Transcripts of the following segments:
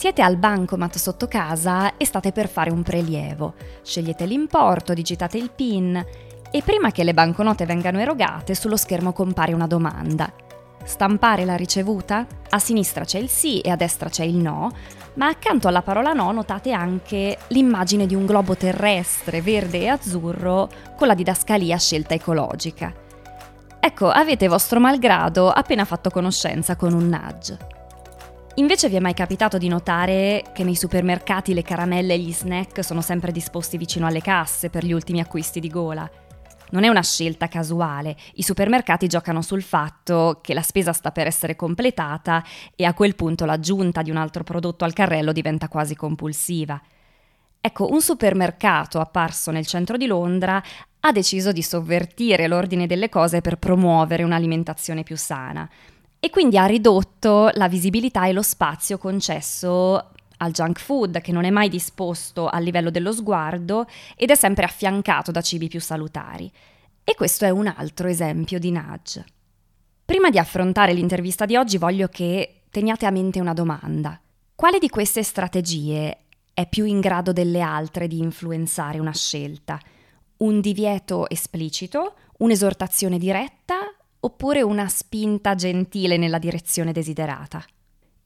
Siete al bancomat sotto casa e state per fare un prelievo. Scegliete l'importo, digitate il PIN e prima che le banconote vengano erogate sullo schermo compare una domanda. Stampare la ricevuta? A sinistra c'è il sì e a destra c'è il no, ma accanto alla parola no notate anche l'immagine di un globo terrestre verde e azzurro con la didascalia scelta ecologica. Ecco, avete vostro malgrado appena fatto conoscenza con un nudge. Invece vi è mai capitato di notare che nei supermercati le caramelle e gli snack sono sempre disposti vicino alle casse per gli ultimi acquisti di gola? Non è una scelta casuale, i supermercati giocano sul fatto che la spesa sta per essere completata e a quel punto l'aggiunta di un altro prodotto al carrello diventa quasi compulsiva. Ecco, un supermercato apparso nel centro di Londra ha deciso di sovvertire l'ordine delle cose per promuovere un'alimentazione più sana e quindi ha ridotto la visibilità e lo spazio concesso al junk food che non è mai disposto al livello dello sguardo ed è sempre affiancato da cibi più salutari. E questo è un altro esempio di nudge. Prima di affrontare l'intervista di oggi voglio che teniate a mente una domanda. Quale di queste strategie è più in grado delle altre di influenzare una scelta? Un divieto esplicito, un'esortazione diretta oppure una spinta gentile nella direzione desiderata.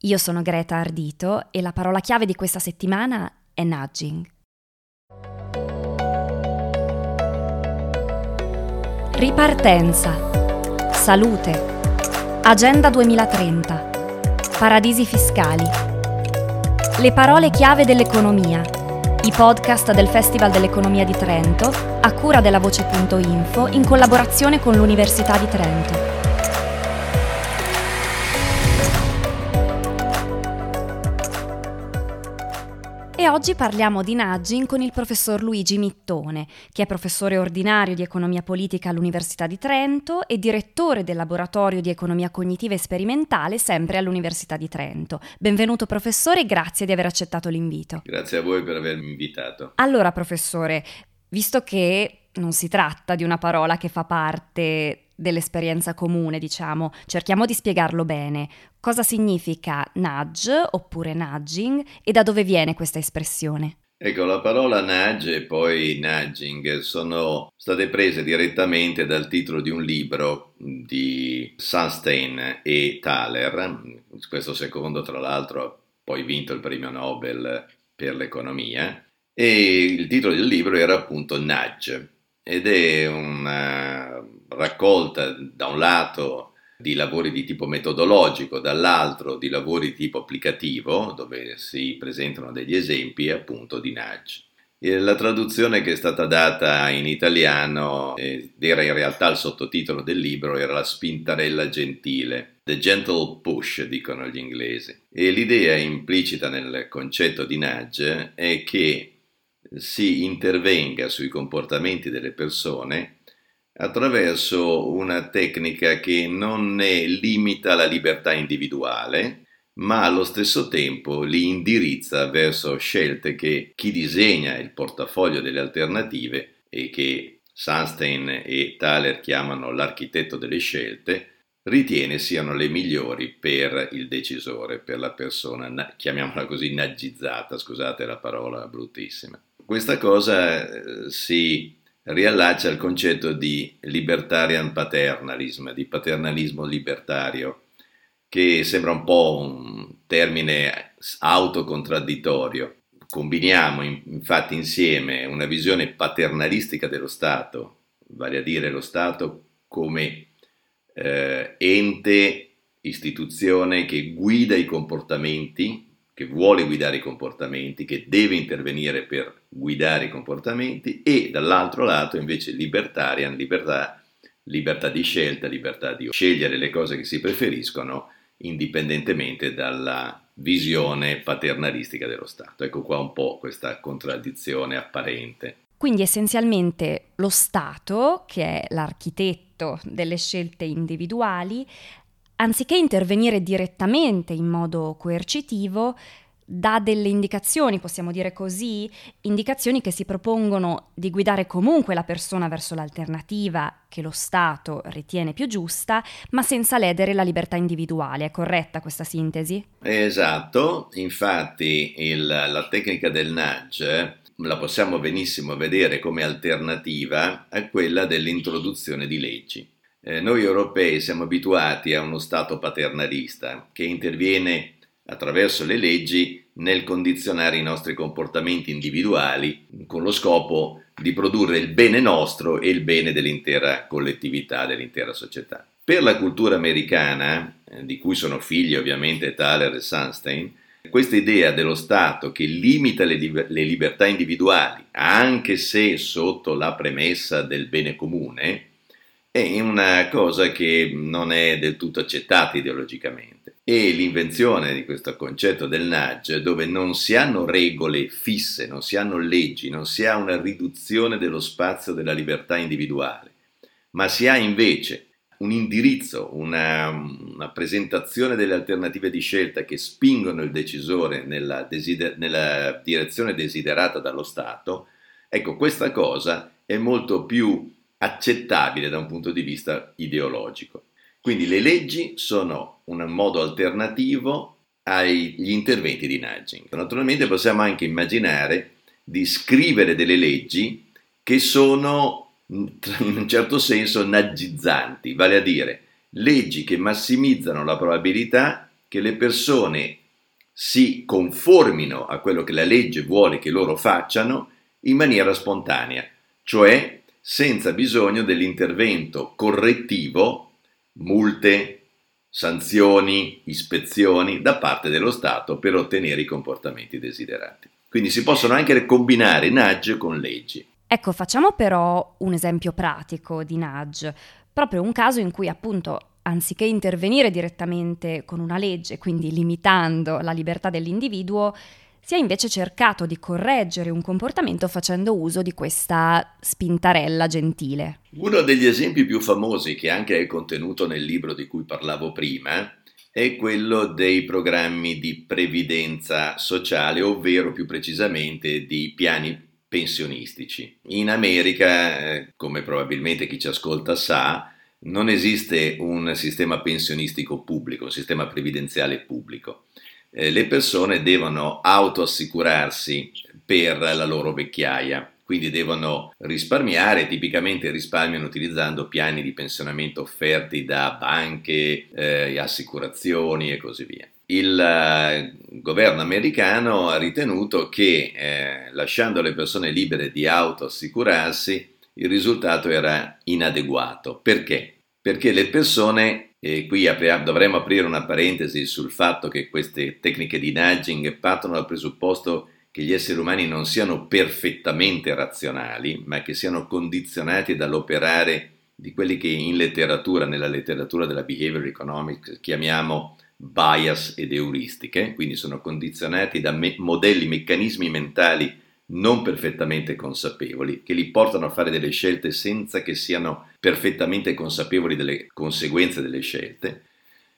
Io sono Greta Ardito e la parola chiave di questa settimana è nudging. Ripartenza, salute, Agenda 2030, paradisi fiscali, le parole chiave dell'economia, i podcast del Festival dell'Economia di Trento, a cura della Voce.info in collaborazione con l'Università di Trento. E oggi parliamo di nudging con il professor Luigi Mittone, che è professore ordinario di economia politica all'Università di Trento e direttore del laboratorio di economia cognitiva e sperimentale sempre all'Università di Trento. Benvenuto professore e grazie di aver accettato l'invito. Grazie a voi per avermi invitato. Allora professore, visto che non si tratta di una parola che fa parte dell'esperienza comune, diciamo, cerchiamo di spiegarlo bene. Cosa significa nudge oppure nudging e da dove viene questa espressione? Ecco, la parola nudge e poi nudging sono state prese direttamente dal titolo di un libro di Sunstein e Thaler, questo secondo tra l'altro ha poi vinto il premio Nobel per l'economia, e il titolo del libro era appunto Nudge ed è una raccolta da un lato di lavori di tipo metodologico, dall'altro di lavori di tipo applicativo, dove si presentano degli esempi appunto di nudge. La traduzione che è stata data in italiano era in realtà il sottotitolo del libro, era la spintarella gentile, The Gentle Push, dicono gli inglesi. E l'idea implicita nel concetto di nudge è che si intervenga sui comportamenti delle persone attraverso una tecnica che non ne limita la libertà individuale, ma allo stesso tempo li indirizza verso scelte che chi disegna il portafoglio delle alternative e che Sunstein e Thaler chiamano l'architetto delle scelte, ritiene siano le migliori per il decisore, per la persona, chiamiamola così, naggizzata, scusate la parola bruttissima. Questa cosa eh, si riallaccia al concetto di libertarian paternalism, di paternalismo libertario, che sembra un po' un termine autocontradittorio. Combiniamo infatti insieme una visione paternalistica dello Stato, vale a dire lo Stato come eh, ente, istituzione che guida i comportamenti, che vuole guidare i comportamenti, che deve intervenire per guidare i comportamenti e dall'altro lato invece libertarian, libertà, libertà di scelta, libertà di scegliere le cose che si preferiscono indipendentemente dalla visione paternalistica dello Stato. Ecco qua un po' questa contraddizione apparente. Quindi essenzialmente lo Stato, che è l'architetto delle scelte individuali, anziché intervenire direttamente in modo coercitivo, dà delle indicazioni, possiamo dire così, indicazioni che si propongono di guidare comunque la persona verso l'alternativa che lo Stato ritiene più giusta, ma senza ledere la libertà individuale. È corretta questa sintesi? Esatto, infatti il, la tecnica del nudge la possiamo benissimo vedere come alternativa a quella dell'introduzione di leggi. Eh, noi europei siamo abituati a uno Stato paternalista che interviene attraverso le leggi nel condizionare i nostri comportamenti individuali con lo scopo di produrre il bene nostro e il bene dell'intera collettività, dell'intera società. Per la cultura americana, eh, di cui sono figli ovviamente Thaler e Sunstein, questa idea dello Stato che limita le, le libertà individuali, anche se sotto la premessa del bene comune, è una cosa che non è del tutto accettata ideologicamente. E l'invenzione di questo concetto del nudge, dove non si hanno regole fisse, non si hanno leggi, non si ha una riduzione dello spazio della libertà individuale, ma si ha invece un indirizzo, una, una presentazione delle alternative di scelta che spingono il decisore nella, desider- nella direzione desiderata dallo Stato, ecco, questa cosa è molto più accettabile da un punto di vista ideologico. Quindi le leggi sono un modo alternativo agli interventi di nudging. Naturalmente possiamo anche immaginare di scrivere delle leggi che sono in un certo senso naggizzanti, vale a dire leggi che massimizzano la probabilità che le persone si conformino a quello che la legge vuole che loro facciano in maniera spontanea, cioè senza bisogno dell'intervento correttivo, multe, sanzioni, ispezioni da parte dello Stato per ottenere i comportamenti desiderati. Quindi si possono anche combinare nudge con leggi. Ecco, facciamo però un esempio pratico di nudge, proprio un caso in cui appunto anziché intervenire direttamente con una legge, quindi limitando la libertà dell'individuo, si è invece cercato di correggere un comportamento facendo uso di questa spintarella gentile. Uno degli esempi più famosi, che anche è contenuto nel libro di cui parlavo prima, è quello dei programmi di previdenza sociale, ovvero più precisamente di piani pensionistici. In America, eh, come probabilmente chi ci ascolta sa, non esiste un sistema pensionistico pubblico, un sistema previdenziale pubblico eh, le persone devono autoassicurarsi per la loro vecchiaia, quindi devono risparmiare, tipicamente risparmiano utilizzando piani di pensionamento offerti da banche, eh, assicurazioni e così via. Il eh, governo americano ha ritenuto che eh, lasciando le persone libere di autoassicurarsi il risultato era inadeguato. Perché? Perché le persone e qui apriamo, dovremmo aprire una parentesi sul fatto che queste tecniche di nudging partono dal presupposto che gli esseri umani non siano perfettamente razionali, ma che siano condizionati dall'operare di quelli che in letteratura, nella letteratura della behavior economics, chiamiamo bias ed euristiche, quindi sono condizionati da me- modelli, meccanismi mentali non perfettamente consapevoli, che li portano a fare delle scelte senza che siano perfettamente consapevoli delle conseguenze delle scelte.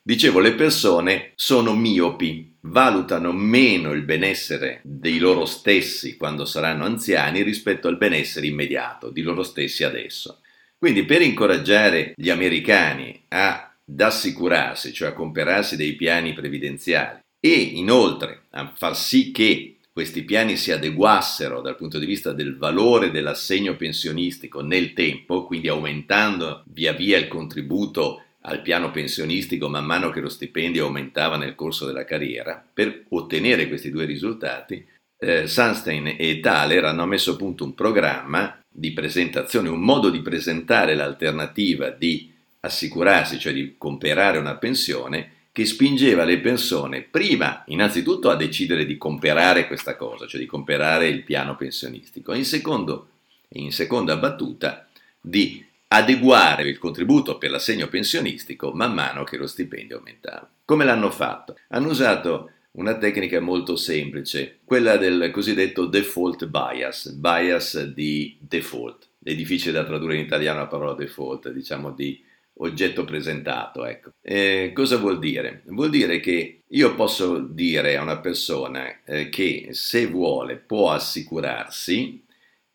Dicevo, le persone sono miopi, valutano meno il benessere dei loro stessi quando saranno anziani rispetto al benessere immediato di loro stessi adesso. Quindi per incoraggiare gli americani ad assicurarsi, cioè a comprarsi dei piani previdenziali e inoltre a far sì che questi piani si adeguassero dal punto di vista del valore dell'assegno pensionistico nel tempo, quindi aumentando via via il contributo al piano pensionistico man mano che lo stipendio aumentava nel corso della carriera, per ottenere questi due risultati, eh, Sunstein e Thaler hanno messo a punto un programma di presentazione, un modo di presentare l'alternativa di assicurarsi, cioè di comprare una pensione, che spingeva le persone prima innanzitutto a decidere di comprare questa cosa, cioè di comprare il piano pensionistico, e in, secondo, in seconda battuta di adeguare il contributo per l'assegno pensionistico man mano che lo stipendio aumentava. Come l'hanno fatto? Hanno usato una tecnica molto semplice, quella del cosiddetto default bias, bias di default. È difficile da tradurre in italiano la parola default, diciamo di oggetto presentato. Ecco. Eh, cosa vuol dire? Vuol dire che io posso dire a una persona eh, che se vuole può assicurarsi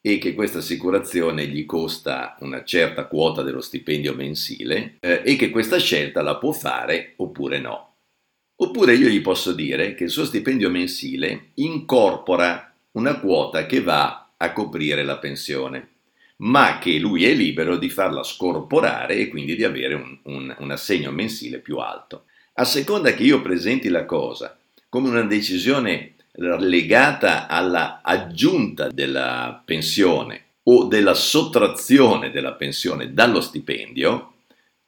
e che questa assicurazione gli costa una certa quota dello stipendio mensile eh, e che questa scelta la può fare oppure no. Oppure io gli posso dire che il suo stipendio mensile incorpora una quota che va a coprire la pensione ma che lui è libero di farla scorporare e quindi di avere un, un, un assegno mensile più alto. A seconda che io presenti la cosa come una decisione legata alla aggiunta della pensione o della sottrazione della pensione dallo stipendio,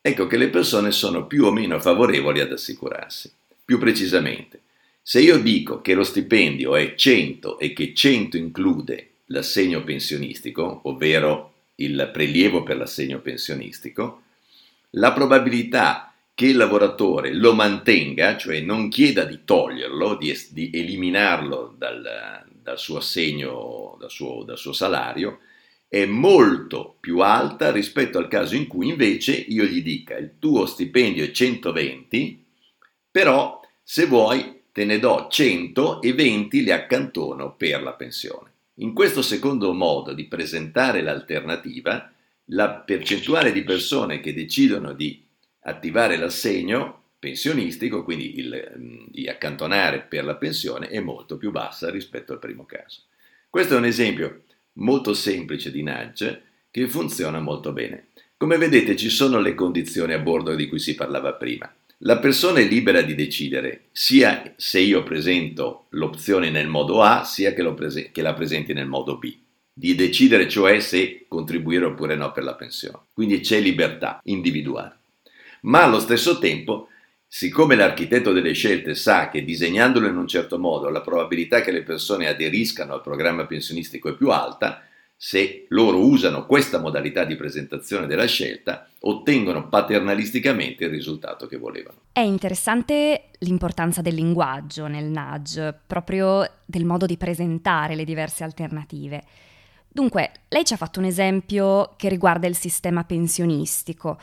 ecco che le persone sono più o meno favorevoli ad assicurarsi. Più precisamente, se io dico che lo stipendio è 100 e che 100 include l'assegno pensionistico, ovvero il prelievo per l'assegno pensionistico, la probabilità che il lavoratore lo mantenga, cioè non chieda di toglierlo, di, di eliminarlo dal, dal, suo assegno, dal suo, dal suo salario, è molto più alta rispetto al caso in cui invece io gli dica il tuo stipendio è 120, però se vuoi te ne do 100 e 20 li accantono per la pensione. In questo secondo modo di presentare l'alternativa, la percentuale di persone che decidono di attivare l'assegno pensionistico, quindi il, mm, di accantonare per la pensione, è molto più bassa rispetto al primo caso. Questo è un esempio molto semplice di nudge che funziona molto bene. Come vedete ci sono le condizioni a bordo di cui si parlava prima. La persona è libera di decidere sia se io presento l'opzione nel modo A, sia che, prese- che, la presenti nel modo B. Di decidere cioè se contribuire oppure no per la pensione. Quindi c'è libertà individuale. Ma allo stesso tempo, siccome l'architetto delle scelte sa che disegnandolo in un certo modo la probabilità che le persone aderiscano al programma pensionistico è più alta, se loro usano questa modalità di presentazione della scelta, ottengono paternalisticamente il risultato che volevano. È interessante l'importanza del linguaggio nel nudge, proprio del modo di presentare le diverse alternative. Dunque, lei ci ha fatto un esempio che riguarda il sistema pensionistico.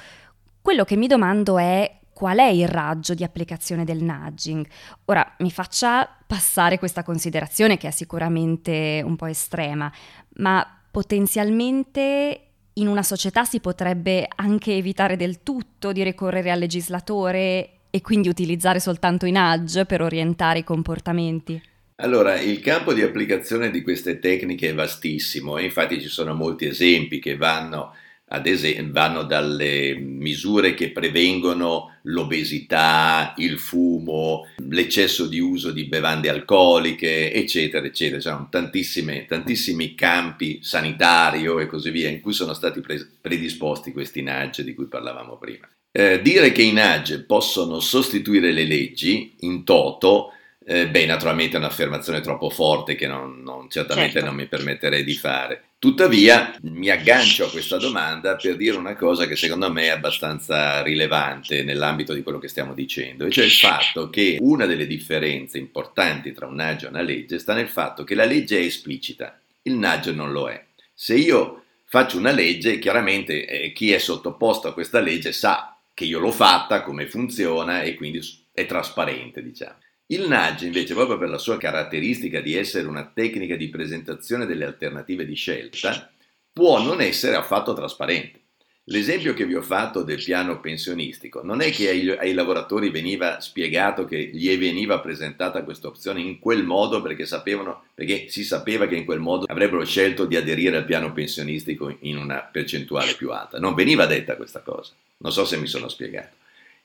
Quello che mi domando è qual è il raggio di applicazione del nudging. Ora mi faccia passare questa considerazione che è sicuramente un po' estrema, ma potenzialmente in una società si potrebbe anche evitare del tutto di ricorrere al legislatore e quindi utilizzare soltanto i nudge per orientare i comportamenti? Allora, il campo di applicazione di queste tecniche è vastissimo e infatti ci sono molti esempi che vanno ad esempio, vanno dalle misure che prevengono l'obesità, il fumo, l'eccesso di uso di bevande alcoliche, eccetera, eccetera. Ci sono tantissimi campi sanitario e così via in cui sono stati pre- predisposti questi nudge di cui parlavamo prima. Eh, dire che i nudge possono sostituire le leggi in toto eh, beh, naturalmente è un'affermazione troppo forte che non, non, certamente certo. non mi permetterei di fare. Tuttavia mi aggancio a questa domanda per dire una cosa che secondo me è abbastanza rilevante nell'ambito di quello che stiamo dicendo, e cioè il fatto che una delle differenze importanti tra un nudge e una legge sta nel fatto che la legge è esplicita, il nudge non lo è. Se io faccio una legge, chiaramente eh, chi è sottoposto a questa legge sa che io l'ho fatta, come funziona e quindi è trasparente, diciamo. Il nudge invece, proprio per la sua caratteristica di essere una tecnica di presentazione delle alternative di scelta, può non essere affatto trasparente. L'esempio che vi ho fatto del piano pensionistico non è che ai, ai, lavoratori veniva spiegato che gli veniva presentata questa opzione in quel modo perché, sapevano, perché si sapeva che in quel modo avrebbero scelto di aderire al piano pensionistico in una percentuale più alta. Non veniva detta questa cosa. Non so se mi sono spiegato.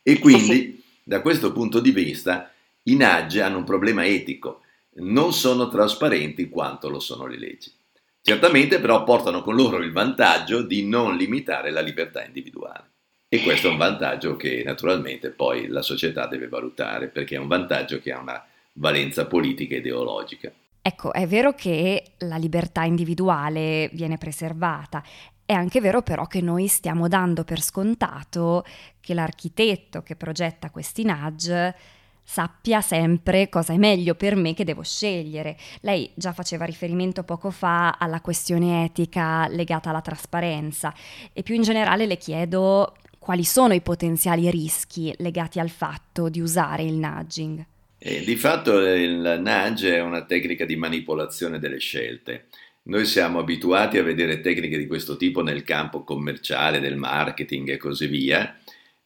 E quindi, da questo punto di vista, i nudge hanno un problema etico, non sono trasparenti quanto lo sono le leggi. Certamente però portano con loro il vantaggio di non limitare la libertà individuale. E questo è un vantaggio che naturalmente poi la società deve valutare, perché è un vantaggio che ha una valenza politica e ideologica. Ecco, è vero che la libertà individuale viene preservata, è anche vero però che noi stiamo dando per scontato che l'architetto che progetta questi nudge sappia sempre cosa è meglio per me che devo scegliere. Lei già faceva riferimento poco fa alla questione etica legata alla trasparenza e più in generale le chiedo quali sono i potenziali rischi legati al fatto di usare il nudging? Eh, di fatto il nudge è una tecnica di manipolazione delle scelte. Noi siamo abituati a vedere tecniche di questo tipo nel campo commerciale, del marketing e così via,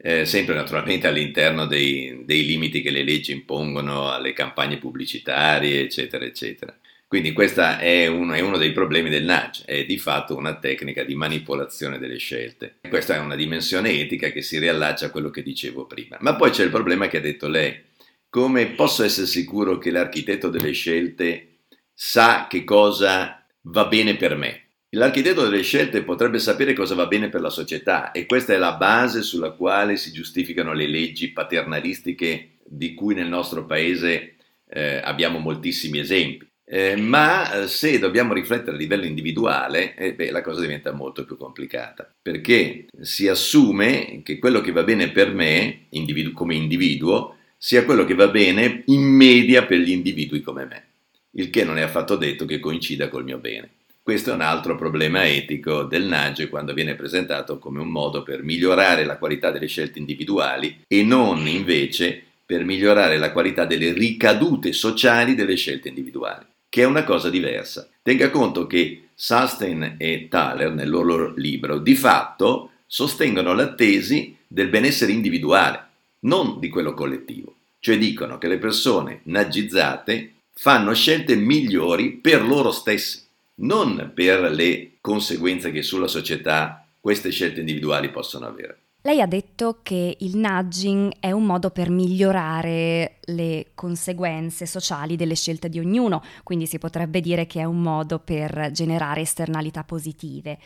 eh, sempre naturalmente all'interno dei, dei, limiti che le leggi impongono alle campagne pubblicitarie, eccetera, eccetera. Quindi questo è è uno dei problemi del nudge, è di fatto una tecnica di manipolazione delle scelte. Questa è una dimensione etica che si riallaccia a quello che dicevo prima. Ma poi c'è il problema che ha detto lei. Come posso essere sicuro che l'architetto delle scelte sa che cosa va bene per me? L'architetto delle scelte potrebbe sapere cosa va bene per la società e questa è la base sulla quale si giustificano le leggi paternalistiche di cui nel nostro paese eh, abbiamo moltissimi esempi. Eh, ma eh, se dobbiamo riflettere a livello individuale, eh, beh, la cosa diventa molto più complicata, perché si assume che quello che va bene per me individu- come individuo sia quello che va bene in media per gli individui come me, il che non è affatto detto che coincida col mio bene. Questo è un altro problema etico del nudge quando viene presentato come un modo per migliorare la qualità delle scelte individuali e non invece per migliorare la qualità delle ricadute sociali delle scelte individuali che è una cosa diversa. Tenga conto che Sustain e Thaler nel loro libro di fatto sostengono la tesi del benessere individuale, non di quello collettivo. Cioè dicono che le persone nagizzate fanno scelte migliori per loro stesse, non per le conseguenze che sulla società queste scelte individuali possono avere. Lei ha detto che il nudging è un modo per migliorare le conseguenze sociali delle scelte di ognuno, quindi si potrebbe dire che è un modo per generare esternalità positive.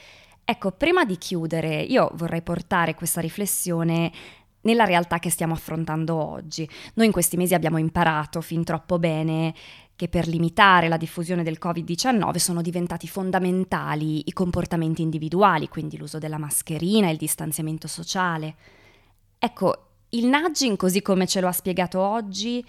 Ecco, prima di chiudere, io vorrei portare questa riflessione nella realtà che stiamo affrontando oggi. Noi in questi mesi abbiamo imparato fin troppo bene che per limitare la diffusione del Covid-19 sono diventati fondamentali i comportamenti individuali, quindi l'uso della mascherina, il distanziamento sociale. Ecco, il nudging, così come ce lo ha spiegato oggi,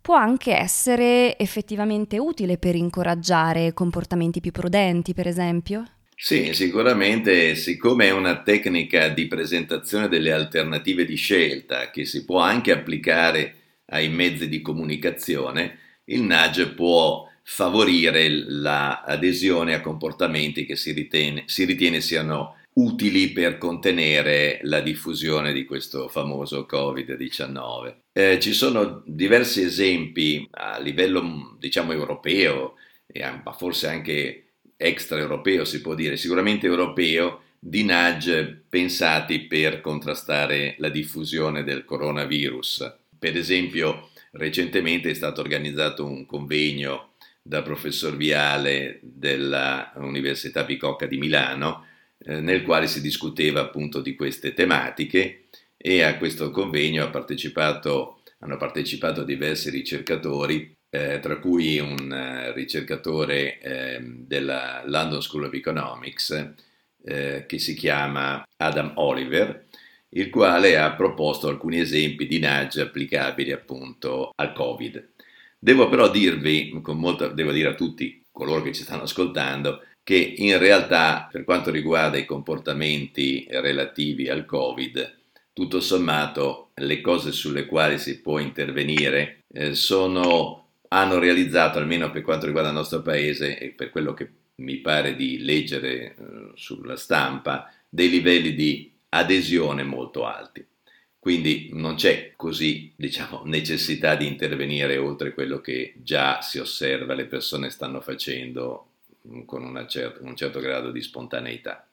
può anche essere effettivamente utile per incoraggiare comportamenti più prudenti, per esempio? Sì, sicuramente, siccome è una tecnica di presentazione delle alternative di scelta che si può anche applicare ai mezzi di comunicazione, il nudge può favorire l'adesione a comportamenti che si ritiene, si ritiene siano utili per contenere la diffusione di questo famoso Covid-19. Eh, ci sono diversi esempi a livello, diciamo, europeo, ma forse anche extraeuropeo si può dire, sicuramente europeo, di nudge pensati per contrastare la diffusione del coronavirus. Per esempio, Recentemente è stato organizzato un convegno da professor Viale dell'Università Bicocca di Milano, eh, nel quale si discuteva appunto di queste tematiche e a questo convegno ha partecipato, hanno partecipato diversi ricercatori, eh, tra cui un uh, ricercatore eh, della London School of Economics eh, che si chiama Adam Oliver, il quale ha proposto alcuni esempi di nudge applicabili appunto al Covid. Devo però dirvi, con molta, devo dire a tutti coloro che ci stanno ascoltando, che in realtà per quanto riguarda i comportamenti relativi al Covid, tutto sommato le cose sulle quali si può intervenire eh, sono, hanno realizzato, almeno per quanto riguarda il nostro paese e per quello che mi pare di leggere eh, sulla stampa, dei livelli di adesione molto alti. Quindi non c'è così, diciamo, necessità di intervenire oltre quello che già si osserva, le persone stanno facendo con cer- un certo grado di spontaneità.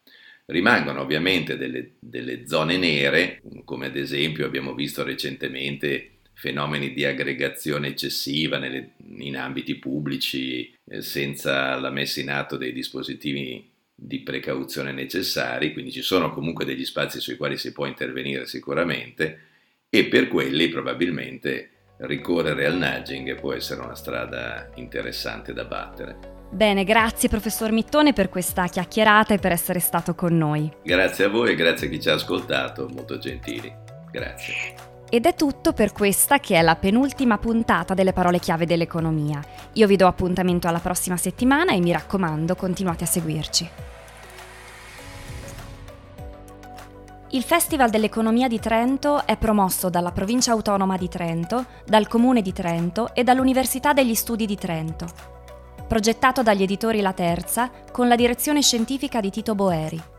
Rimangono ovviamente delle, delle zone nere, come ad esempio abbiamo visto recentemente fenomeni di aggregazione eccessiva nelle, in ambiti pubblici eh, senza la messa in atto dei dispositivi di precauzione necessari, quindi ci sono comunque degli spazi sui quali si può intervenire sicuramente e per quelli probabilmente ricorrere al nudging può essere una strada interessante da battere. Bene, grazie professor Mittone per questa chiacchierata e per essere stato con noi. Grazie a voi e grazie a chi ci ha ascoltato, molto gentili. Grazie. Ed è tutto per questa che è la penultima puntata delle parole chiave dell'economia. Io vi do appuntamento alla prossima settimana e mi raccomando, continuate a seguirci. Il Festival dell'Economia di Trento è promosso dalla Provincia Autonoma di Trento, dal Comune di Trento e dall'Università degli Studi di Trento. Progettato dagli editori La Terza con la direzione scientifica di Tito Boeri.